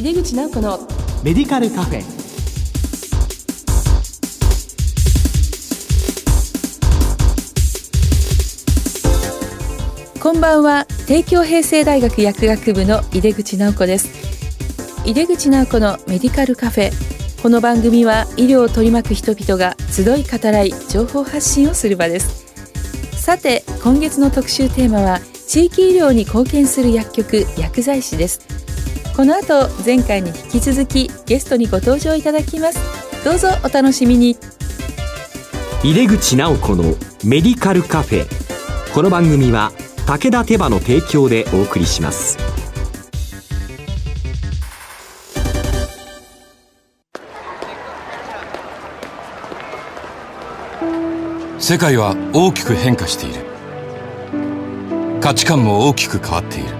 井出口直子のメディカルカフェ。こんばんは。帝京平成大学薬学部の井出口直子です。井出口直子のメディカルカフェ。この番組は医療を取り巻く人々が集い語らい情報発信をする場です。さて今月の特集テーマは地域医療に貢献する薬局薬剤師ですこの後前回に引き続きゲストにご登場いただきます。どうぞお楽しみに。入れ口直子のメディカルカフェこの番組は武田手羽の提供でお送りします。世界は大きく変化している。価値観も大きく変わっている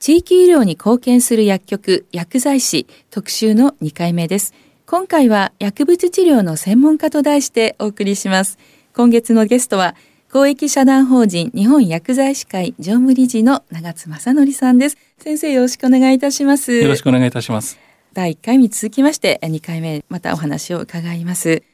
地域医療に貢献する薬局薬剤師特集の2回目です。今回は薬物治療の専門家と題してお送りします。今月のゲストは公益社団法人日本薬剤師会常務理事の長津正則さんです。先生よろしくお願いいたします。よろしくお願いいたします。第1回に続きまして2回目またお話を伺います。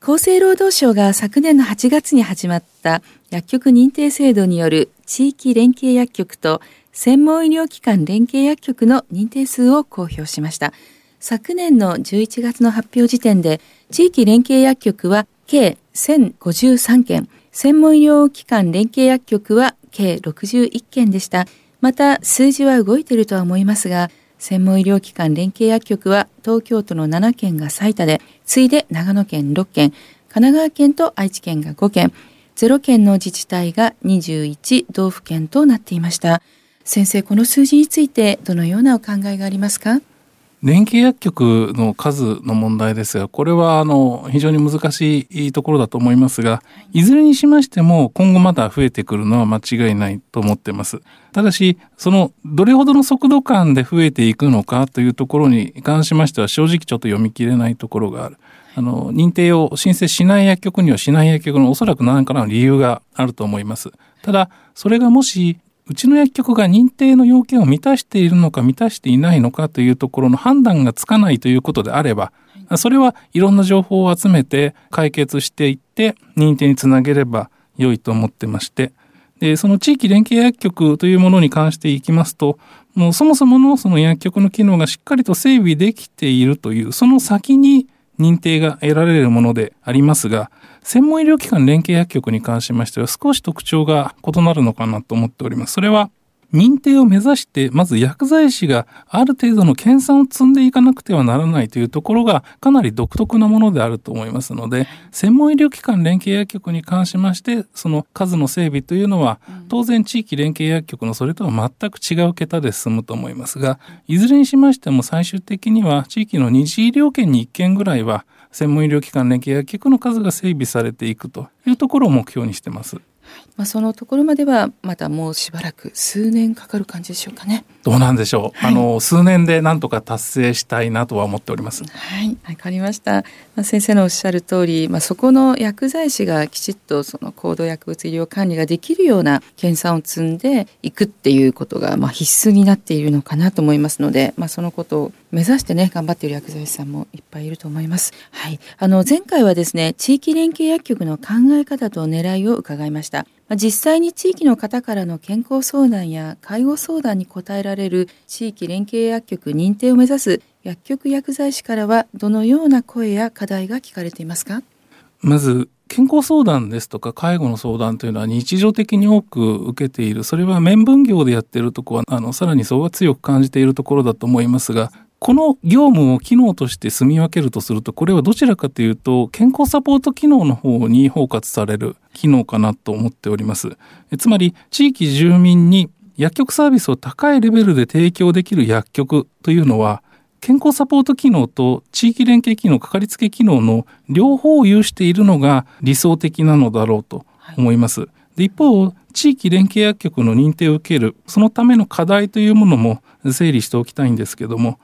厚生労働省が昨年の8月に始まった薬局認定制度による地域連携薬局と専門医療機関連携薬局の認定数を公表しました昨年の11月の発表時点で地域連携薬局は計1053件専門医療機関連携薬局は計61件でした。また数字は動いているとは思いますが、専門医療機関連携薬局は東京都の7件が最多で、次いで長野県6件、神奈川県と愛知県が5件、0件の自治体が21道府県となっていました。先生、この数字についてどのようなお考えがありますか？連携薬局の数の問題ですが、これはあの非常に難しいところだと思いますが、いずれにしましても今後まだ増えてくるのは間違いないと思っています。ただし、そのどれほどの速度感で増えていくのかというところに関しましては正直ちょっと読み切れないところがある。あの、認定を申請しない薬局にはしない薬局のおそらく何かの理由があると思います。ただ、それがもしうちの薬局が認定の要件を満たしているのか満たしていないのかというところの判断がつかないということであれば、それはいろんな情報を集めて解決していって認定につなげれば良いと思ってまして、で、その地域連携薬局というものに関していきますと、もうそもそものその薬局の機能がしっかりと整備できているという、その先に認定が得られるものでありますが、専門医療機関連携薬局に関しましては少し特徴が異なるのかなと思っております。それは認定を目指してまず薬剤師がある程度の研鑽を積んでいかなくてはならないというところがかなり独特なものであると思いますので専門医療機関連携薬局に関しましてその数の整備というのは当然地域連携薬局のそれとは全く違う桁で進むと思いますがいずれにしましても最終的には地域の二次医療圏に1件ぐらいは専門医療機関連携薬局の数が整備されていくというところを目標にしてます。まあ、そのところまではまたもうしばらく数年かかる感じでしょうかね。どうなんでしょう。はい、あの数年でなんとか達成したいなとは思っております。はい、わかりました。まあ、先生のおっしゃる通り、まあそこの薬剤師がきちっとその高度薬物医療管理ができるような検査を積んでいくっていうことがまあ必須になっているのかなと思いますので、まあそのことを目指してね頑張っている薬剤師さんもいっぱいいると思います。はい、あの前回はですね地域連携薬局の考え方と狙いを伺いました。実際に地域の方からの健康相談や介護相談に応えられる地域連携薬局認定を目指す薬局薬剤師からはどのような声や課題が聞かれていますか？まず健康相談ですとか介護の相談というのは日常的に多く受けている。それは面分業でやっているところはあのさらにそうは強く感じているところだと思いますがこの業務を機能として住み分けるとすると、これはどちらかというと、健康サポート機能の方に包括される機能かなと思っております。つまり、地域住民に薬局サービスを高いレベルで提供できる薬局というのは、健康サポート機能と地域連携機能、かかりつけ機能の両方を有しているのが理想的なのだろうと思います。で一方、地域連携薬局の認定を受ける、そのための課題というものも整理しておきたいんですけども、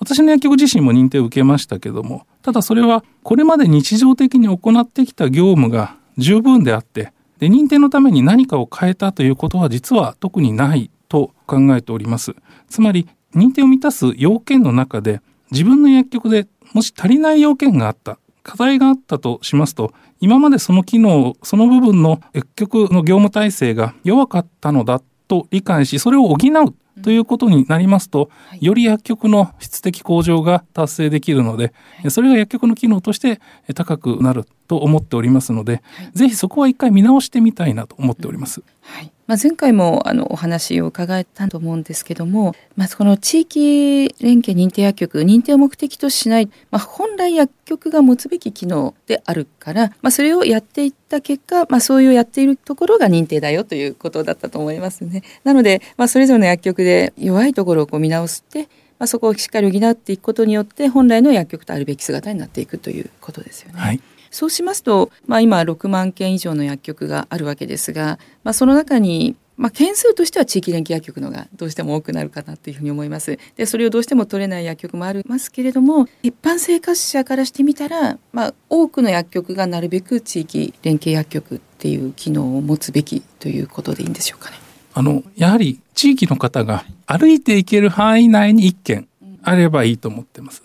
私の薬局自身も認定を受けましたけども、ただそれはこれまで日常的に行ってきた業務が十分であって、で認定のために何かを変えたということは実は特にないと考えております。つまり認定を満たす要件の中で自分の薬局でもし足りない要件があった課題があったとしますと今までその機能その部分の薬局の業務体制が弱かったのだと理解しそれを補うということになりますと、より薬局の質的向上が達成できるので、それが薬局の機能として高くなると思っておりますので、はい、ぜひそこは一回見直してみたいなと思っております。はいまあ、前回もあのお話を伺えたと思うんですけども、まずこの地域連携認定薬局、認定を目的としない、まあ、本来薬局が持つべき機能であるから、まあ、それをやっていった結果、まあ、そういうやっているところが認定だよということだったと思いますね。なので、まあ、それぞれの薬局で弱いところをこう見直して、まあ、そこをしっかり補っていくことによって本来の薬局とあるべき姿になっていくということですよね。はいそうしますと、まあ、今6万件以上の薬局があるわけですが、まあ、その中にまあ、件数としては地域連携薬局のがどうしても多くなるかなというふうに思います。で、それをどうしても取れない薬局もありますけれども、一般生活者からしてみたら、まあ、多くの薬局がなるべく地域連携薬局っていう機能を持つべきということでいいんでしょうかね。あの、やはり地域の方が歩いていける範囲内に1件あればいいと思ってます。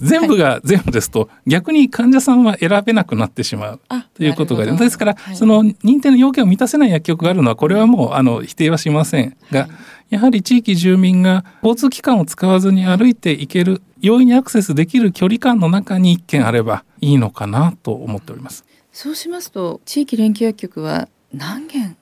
全部が全部ですと、逆に患者さんは選べなくなってしまうということが。ですから、はい、その認定の要件を満たせない薬局があるのはこれはもうあの否定はしませんが、はい、やはり地域住民が交通機関を使わずに歩いていける容易にアクセスできる距離感の中に1件あればいいのかなと思っております。そうしますと地域連携薬局は何件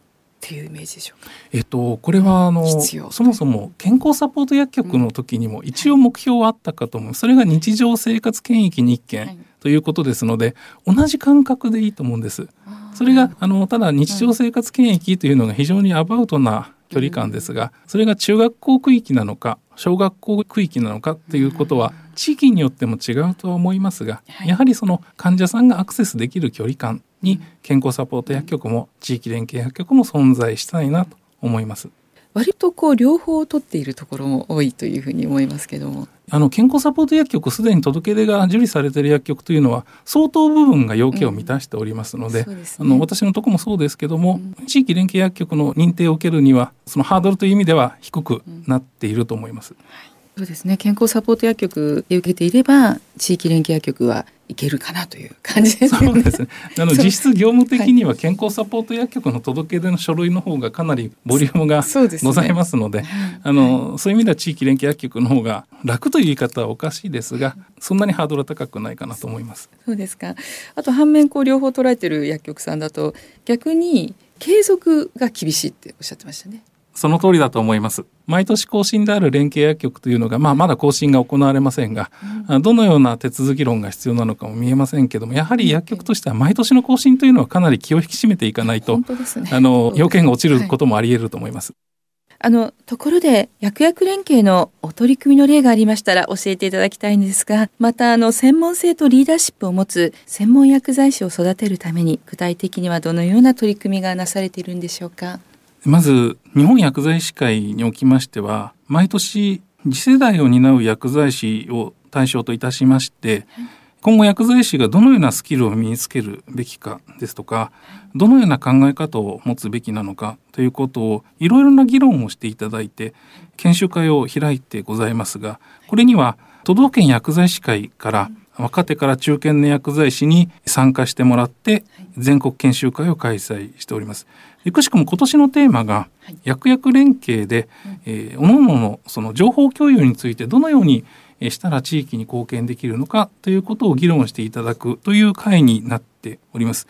っていうイメージでしょうか？えっとこれはあのそもそも健康サポート薬局の時にも一応目標はあったかと思う。それが日常生活検疫に1件ということですので、同じ感覚でいいと思うんです。それがあのただ日常生活検疫というのが非常にアバウトな距離感ですが、それが中学校区域なのか小学校区域なのかっていうことは地域によっても違うとは思いますが、やはりその患者さんがアクセスできる距離感に健康サポート薬局も地域連携薬局も存在したいなと思います。割とこう両方を取っているところも多いというふうに思いますけども。あの健康サポート薬局すでに届け出が受理されている薬局というのは相当部分が要件を満たしておりますのでうんでね、あの私のとこもそうですけども、うん、地域連携薬局の認定を受けるにはそのハードルという意味では低くなっていると思います。うんはいそうですね健康サポート薬局で受けていれば地域連携薬局はいけるかなという感じですね。そうですね。あの実質業務的には健康サポート薬局の届け出の書類の方がかなりボリュームがございますので、でね、あの、はい、そういう意味では地域連携薬局の方が楽という言い方はおかしいですが、そんなにハードルは高くないかなと思います。そうですか。あと反面こう両方捉えてる薬局さんだと逆に継続が厳しいっておっしゃってましたね。その通りだと思います。毎年更新である連携薬局というのが、まあ、まだ更新が行われませんが、うん、どのような手続き論が必要なのかも見えませんけども、やはり薬局としては毎年の更新というのはかなり気を引き締めていかないと、ね、あの、要件が落ちることもあり得ると思います。はい。あの、ところで、薬薬連携のお取り組みの例がありましたら教えていただきたいんですが、また、あの、専門性とリーダーシップを持つ専門薬剤師を育てるために、具体的にはどのような取り組みがなされているんでしょうか？まず日本薬剤師会におきましては毎年次世代を担う薬剤師を対象といたしまして、今後薬剤師がどのようなスキルを身につけるべきかですとかどのような考え方を持つべきなのかということをいろいろな議論をしていただいて研修会を開いてございますがこれには都道府県薬剤師会から若手から中堅の薬剤師に参加してもらって全国研修会を開催しております。いくしくも今年のテーマが薬薬連携で、えー、各々のその情報共有についてどのようにしたら地域に貢献できるのかということを議論していただくという会になっております。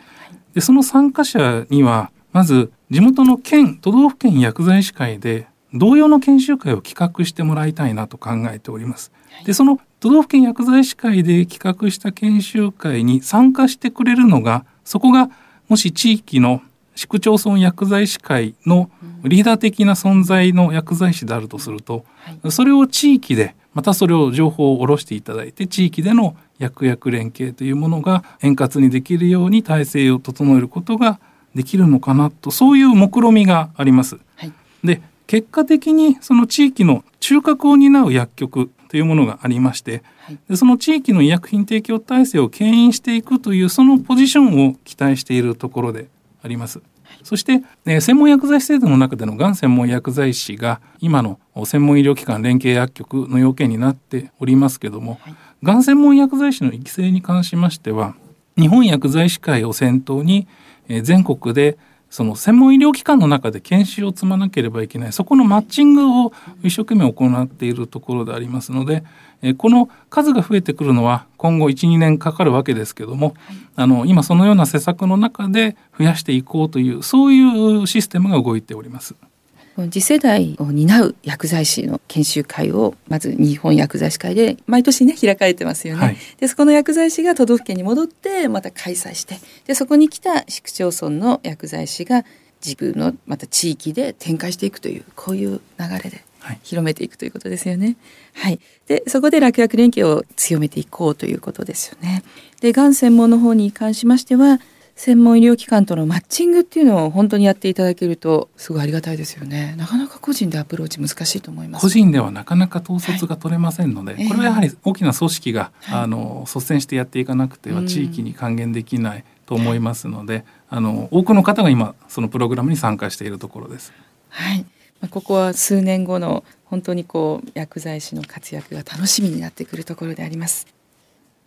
でその参加者にはまず地元の県都道府県薬剤師会で同様の研修会を企画してもらいたいなと考えております。でその都道府県薬剤師会で企画した研修会に参加してくれるのがそこがもし地域の市区町村薬剤師会のリーダー的な存在の薬剤師であるとすると、それを地域でまたそれを情報を下ろしていただいて地域での薬薬連携というものが円滑にできるように体制を整えることができるのかなとそういう目論みがあります。はい、で結果的にその地域の中核を担う薬局というものがありまして、はその地域の医薬品提供体制を牽引していくというそのポジションを期待しているところであります。そして、え専門薬剤師制度の中でのがん専門薬剤師が今の専門医療機関連携薬局の要件になっておりますけども、はい、がん専門薬剤師の育成に関しましては日本薬剤師会を先頭に、え全国でその専門医療機関の中で研修を積まなければいけないそこのマッチングを一生懸命行っているところでありますのでこの数が増えてくるのは今後12年かかるわけですけども、はい、あの今そのような施策の中で増やしていこうというそういうシステムが動いております。次世代を担う薬剤師の研修会をまず日本薬剤師会で毎年ね開かれてますよね。はい、でそこの薬剤師が都道府県に戻ってまた開催してでそこに来た市区町村の薬剤師が自分のまた地域で展開していくというこういう流れで広めていくということですよね。はい、でそこで楽薬連携を強めていこうということですよね。でがん専門の方に関しましては専門医療機関とのマッチングっていうのを本当にやっていただけるとすごいありがたいですよね。なかなか個人でアプローチ難しいと思います。個人ではなかなか統率が取れませんので、はい、これはやはり大きな組織が、はい、あの率先してやっていかなくては地域に還元できないと思いますので、あの多くの方が今そのプログラムに参加しているところです。はい。ここは数年後の本当にこう薬剤師の活躍が楽しみになってくるところであります。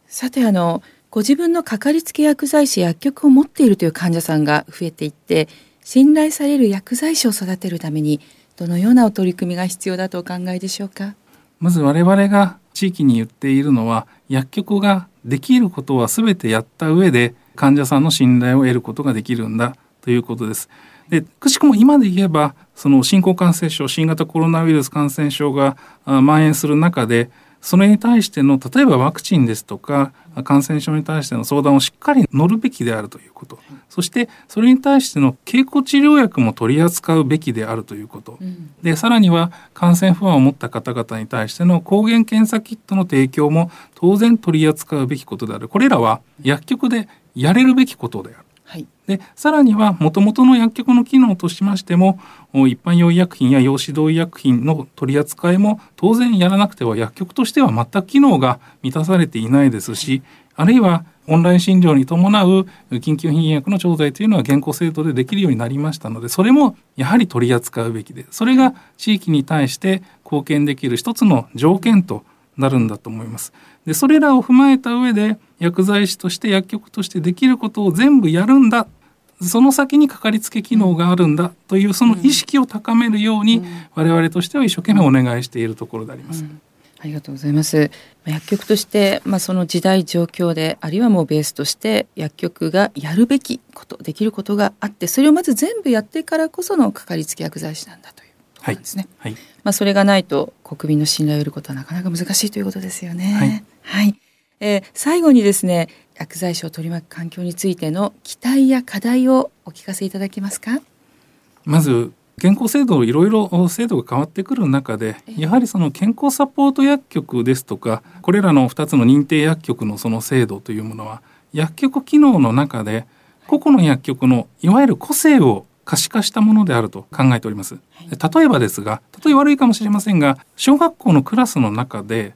さてあのご自分のかかりつけ薬剤師薬局を持っているという患者さんが増えていって信頼される薬剤師を育てるためにどのようなお取り組みが必要だとお考えでしょうか？まず我々が地域に言っているのは薬局ができることは全てやった上で患者さんの信頼を得ることができるんだということです。でくしくも今で言えばその新興感染症新型コロナウイルス感染症が蔓延する中でそれに対しての例えばワクチンですとか感染症に対しての相談をしっかり乗るべきであるということ、そしてそれに対しての経口治療薬も取り扱うべきであるということ、うん、でさらには感染不安を持った方々に対しての抗原検査キットの提供も当然取り扱うべきことであるこれらは薬局でやれるべきことである。はい、でさらにはもともとの薬局の機能としましても一般用医薬品や用指導医薬品の取り扱いも当然やらなくては薬局としては全く機能が満たされていないですしあるいはオンライン診療に伴う緊急品薬の調剤というのは現行制度でできるようになりましたのでそれもやはり取り扱うべきでそれが地域に対して貢献できる一つの条件となるんだと思います。でそれらを踏まえた上で薬剤師として薬局としてできることを全部やるんだその先にかかりつけ機能があるんだというその意識を高めるように我々としては一生懸命お願いしているところであります。うんありがとうございます。薬局として、まあ、その時代状況であるいはもうベースとして薬局がやるべきことできることがあってそれをまず全部やってからこそのかかりつけ薬剤師なんだということですね。はい、はい、まあ、それがないと国民の信頼を得ることはなかなか難しいということですよね。はい、はいえー、最後にですね薬剤師を取り巻く環境についての期待や課題をお聞かせいただけますか？まず健康制度いろいろ制度が変わってくる中でやはりその健康サポート薬局ですとかこれらの2つの認定薬局のその制度というものは薬局機能の中で個々の薬局のいわゆる個性を可視化したものであると考えております。例えばですが例え悪いかもしれませんが小学校のクラスの中で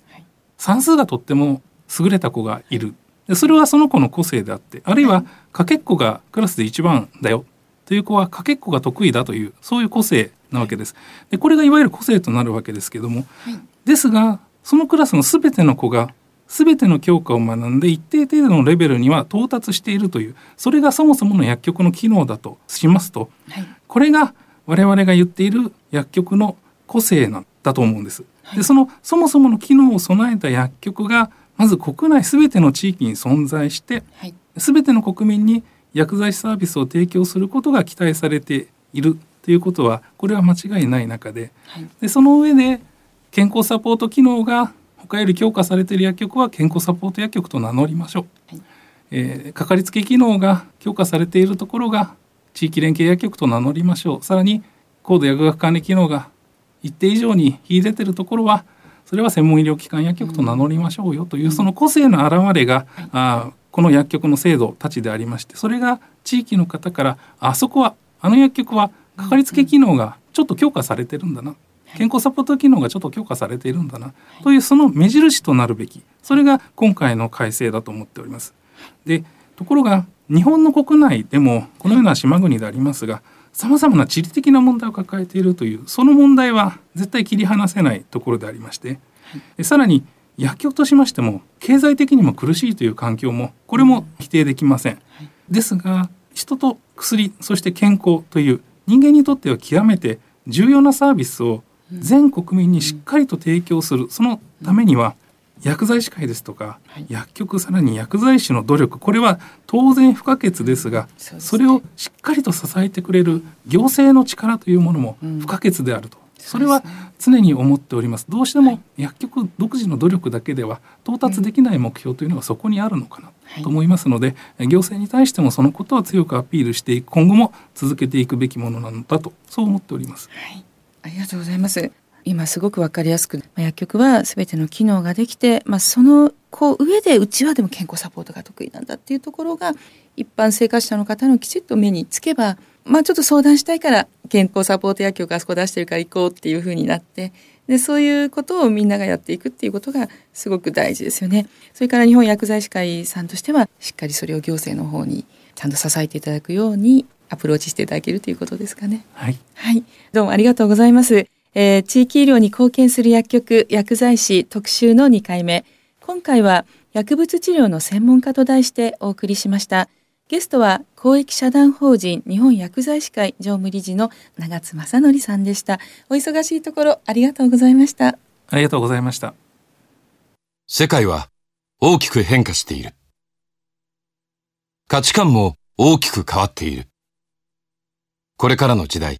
算数がとっても優れた子がいる。それはその子の個性であってあるいはかけっこがクラスで一番だよ。という子はかけっこが得意だというそういう個性なわけです。でこれがいわゆる個性となるわけですけども、はい、ですがそのクラスの全ての子が全ての教科を学んで一定程度のレベルには到達しているというそれがそもそもの薬局の機能だとしますと、はい、これが我々が言っている薬局の個性なんだと思うんです。でそのそもそもの機能を備えた薬局がまず国内全ての地域に存在して、はい、全ての国民に薬剤師サービスを提供することが期待されているということはこれは間違いない中で。はい、でその上で健康サポート機能が他より強化されている薬局は健康サポート薬局と名乗りましょう、はい、えー、かかりつけ機能が強化されているところが地域連携薬局と名乗りましょう。さらに高度薬学管理機能が一定以上に秀でているところはそそれは専門医療機関薬局と名乗りましょうよというその個性の表れが、あこの薬局の制度たちでありましてそれが地域の方からあそこはあの薬局はかかりつけ機能がちょっと強化されてるんだな。健康サポート機能がちょっと強化されているんだなというその目印となるべきそれが今回の改正だと思っております。でところが日本の国内でもこのような島国でありますがさまざまな地理的な問題を抱えているというその問題は絶対切り離せないところでありましてさらに薬局としましても経済的にも苦しいという環境もこれも否定できません。ですが人と薬そして健康という人間にとっては極めて重要なサービスを全国民にしっかりと提供するそのためには薬剤師会ですとか、薬局さらに薬剤師の努力これは当然不可欠ですがそれをしっかりと支えてくれる行政の力というものも不可欠であると、それは常に思っております。どうしても薬局独自の努力だけでは到達できない目標というのがそこにあるのかなと思いますので、行政に対してもそのことは強くアピールして今後も続けていくべきものなのだとそう思っております。はい。ありがとうございます。今すごくわかりやすく、まあ、薬局は全ての機能ができて、まあ、そのこう上でうちはでも健康サポートが得意なんだっていうところが一般生活者の方のきちっと目につけば、まあ、ちょっと相談したいから健康サポート薬局あそこ出してるから行こうっていうふうになってでそういうことをみんながやっていくっていうことがすごく大事ですよね。それから日本薬剤師会さんとしてはしっかりそれを行政の方にちゃんと支えていただくようにアプローチしていただけるということですかね。はい。はい。どうもありがとうございます。えー、地域医療に貢献する薬局薬剤師特集の2回目。今回は薬物治療の専門家と題してお送りしました。ゲストは公益社団法人日本薬剤師会常務理事の長津正則さんでした。お忙しいところありがとうございました。ありがとうございました。世界は大きく変化している。価値観も大きく変わっている。これからの時代、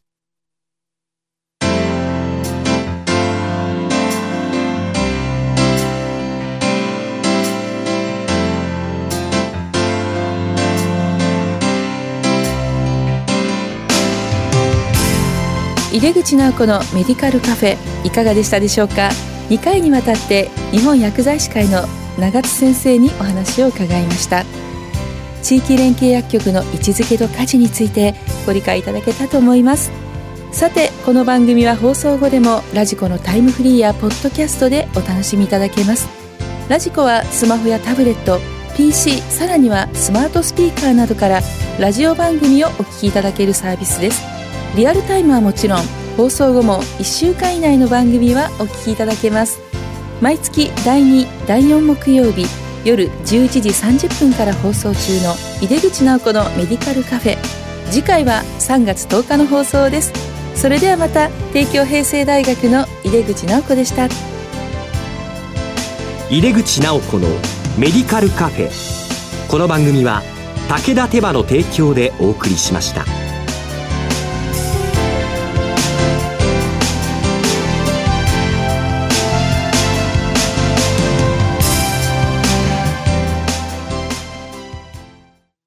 井出口直子のメディカルカフェいかがでしたでしょうか？2回にわたって日本薬剤師会の長津先生にお話を伺いました。地域連携薬局の位置づけと価値についてご理解いただけたと思います。さてこの番組は放送後でもラジコのタイムフリーやポッドキャストでお楽しみいただけます。ラジコはスマホやタブレット PC さらにはスマートスピーカーなどからラジオ番組をお聞きいただけるサービスです。リアルタイムはもちろん放送後も1週間以内の番組はお聞きいただけます。毎月第2第4木曜日夜11時30分から放送中の井出口直子のメディカルカフェ。次回は3月10日の放送です。それではまた帝京平成大学の井出口直子でした。井出口直子のメディカルカフェ。この番組は武田手羽の提供でお送りしました。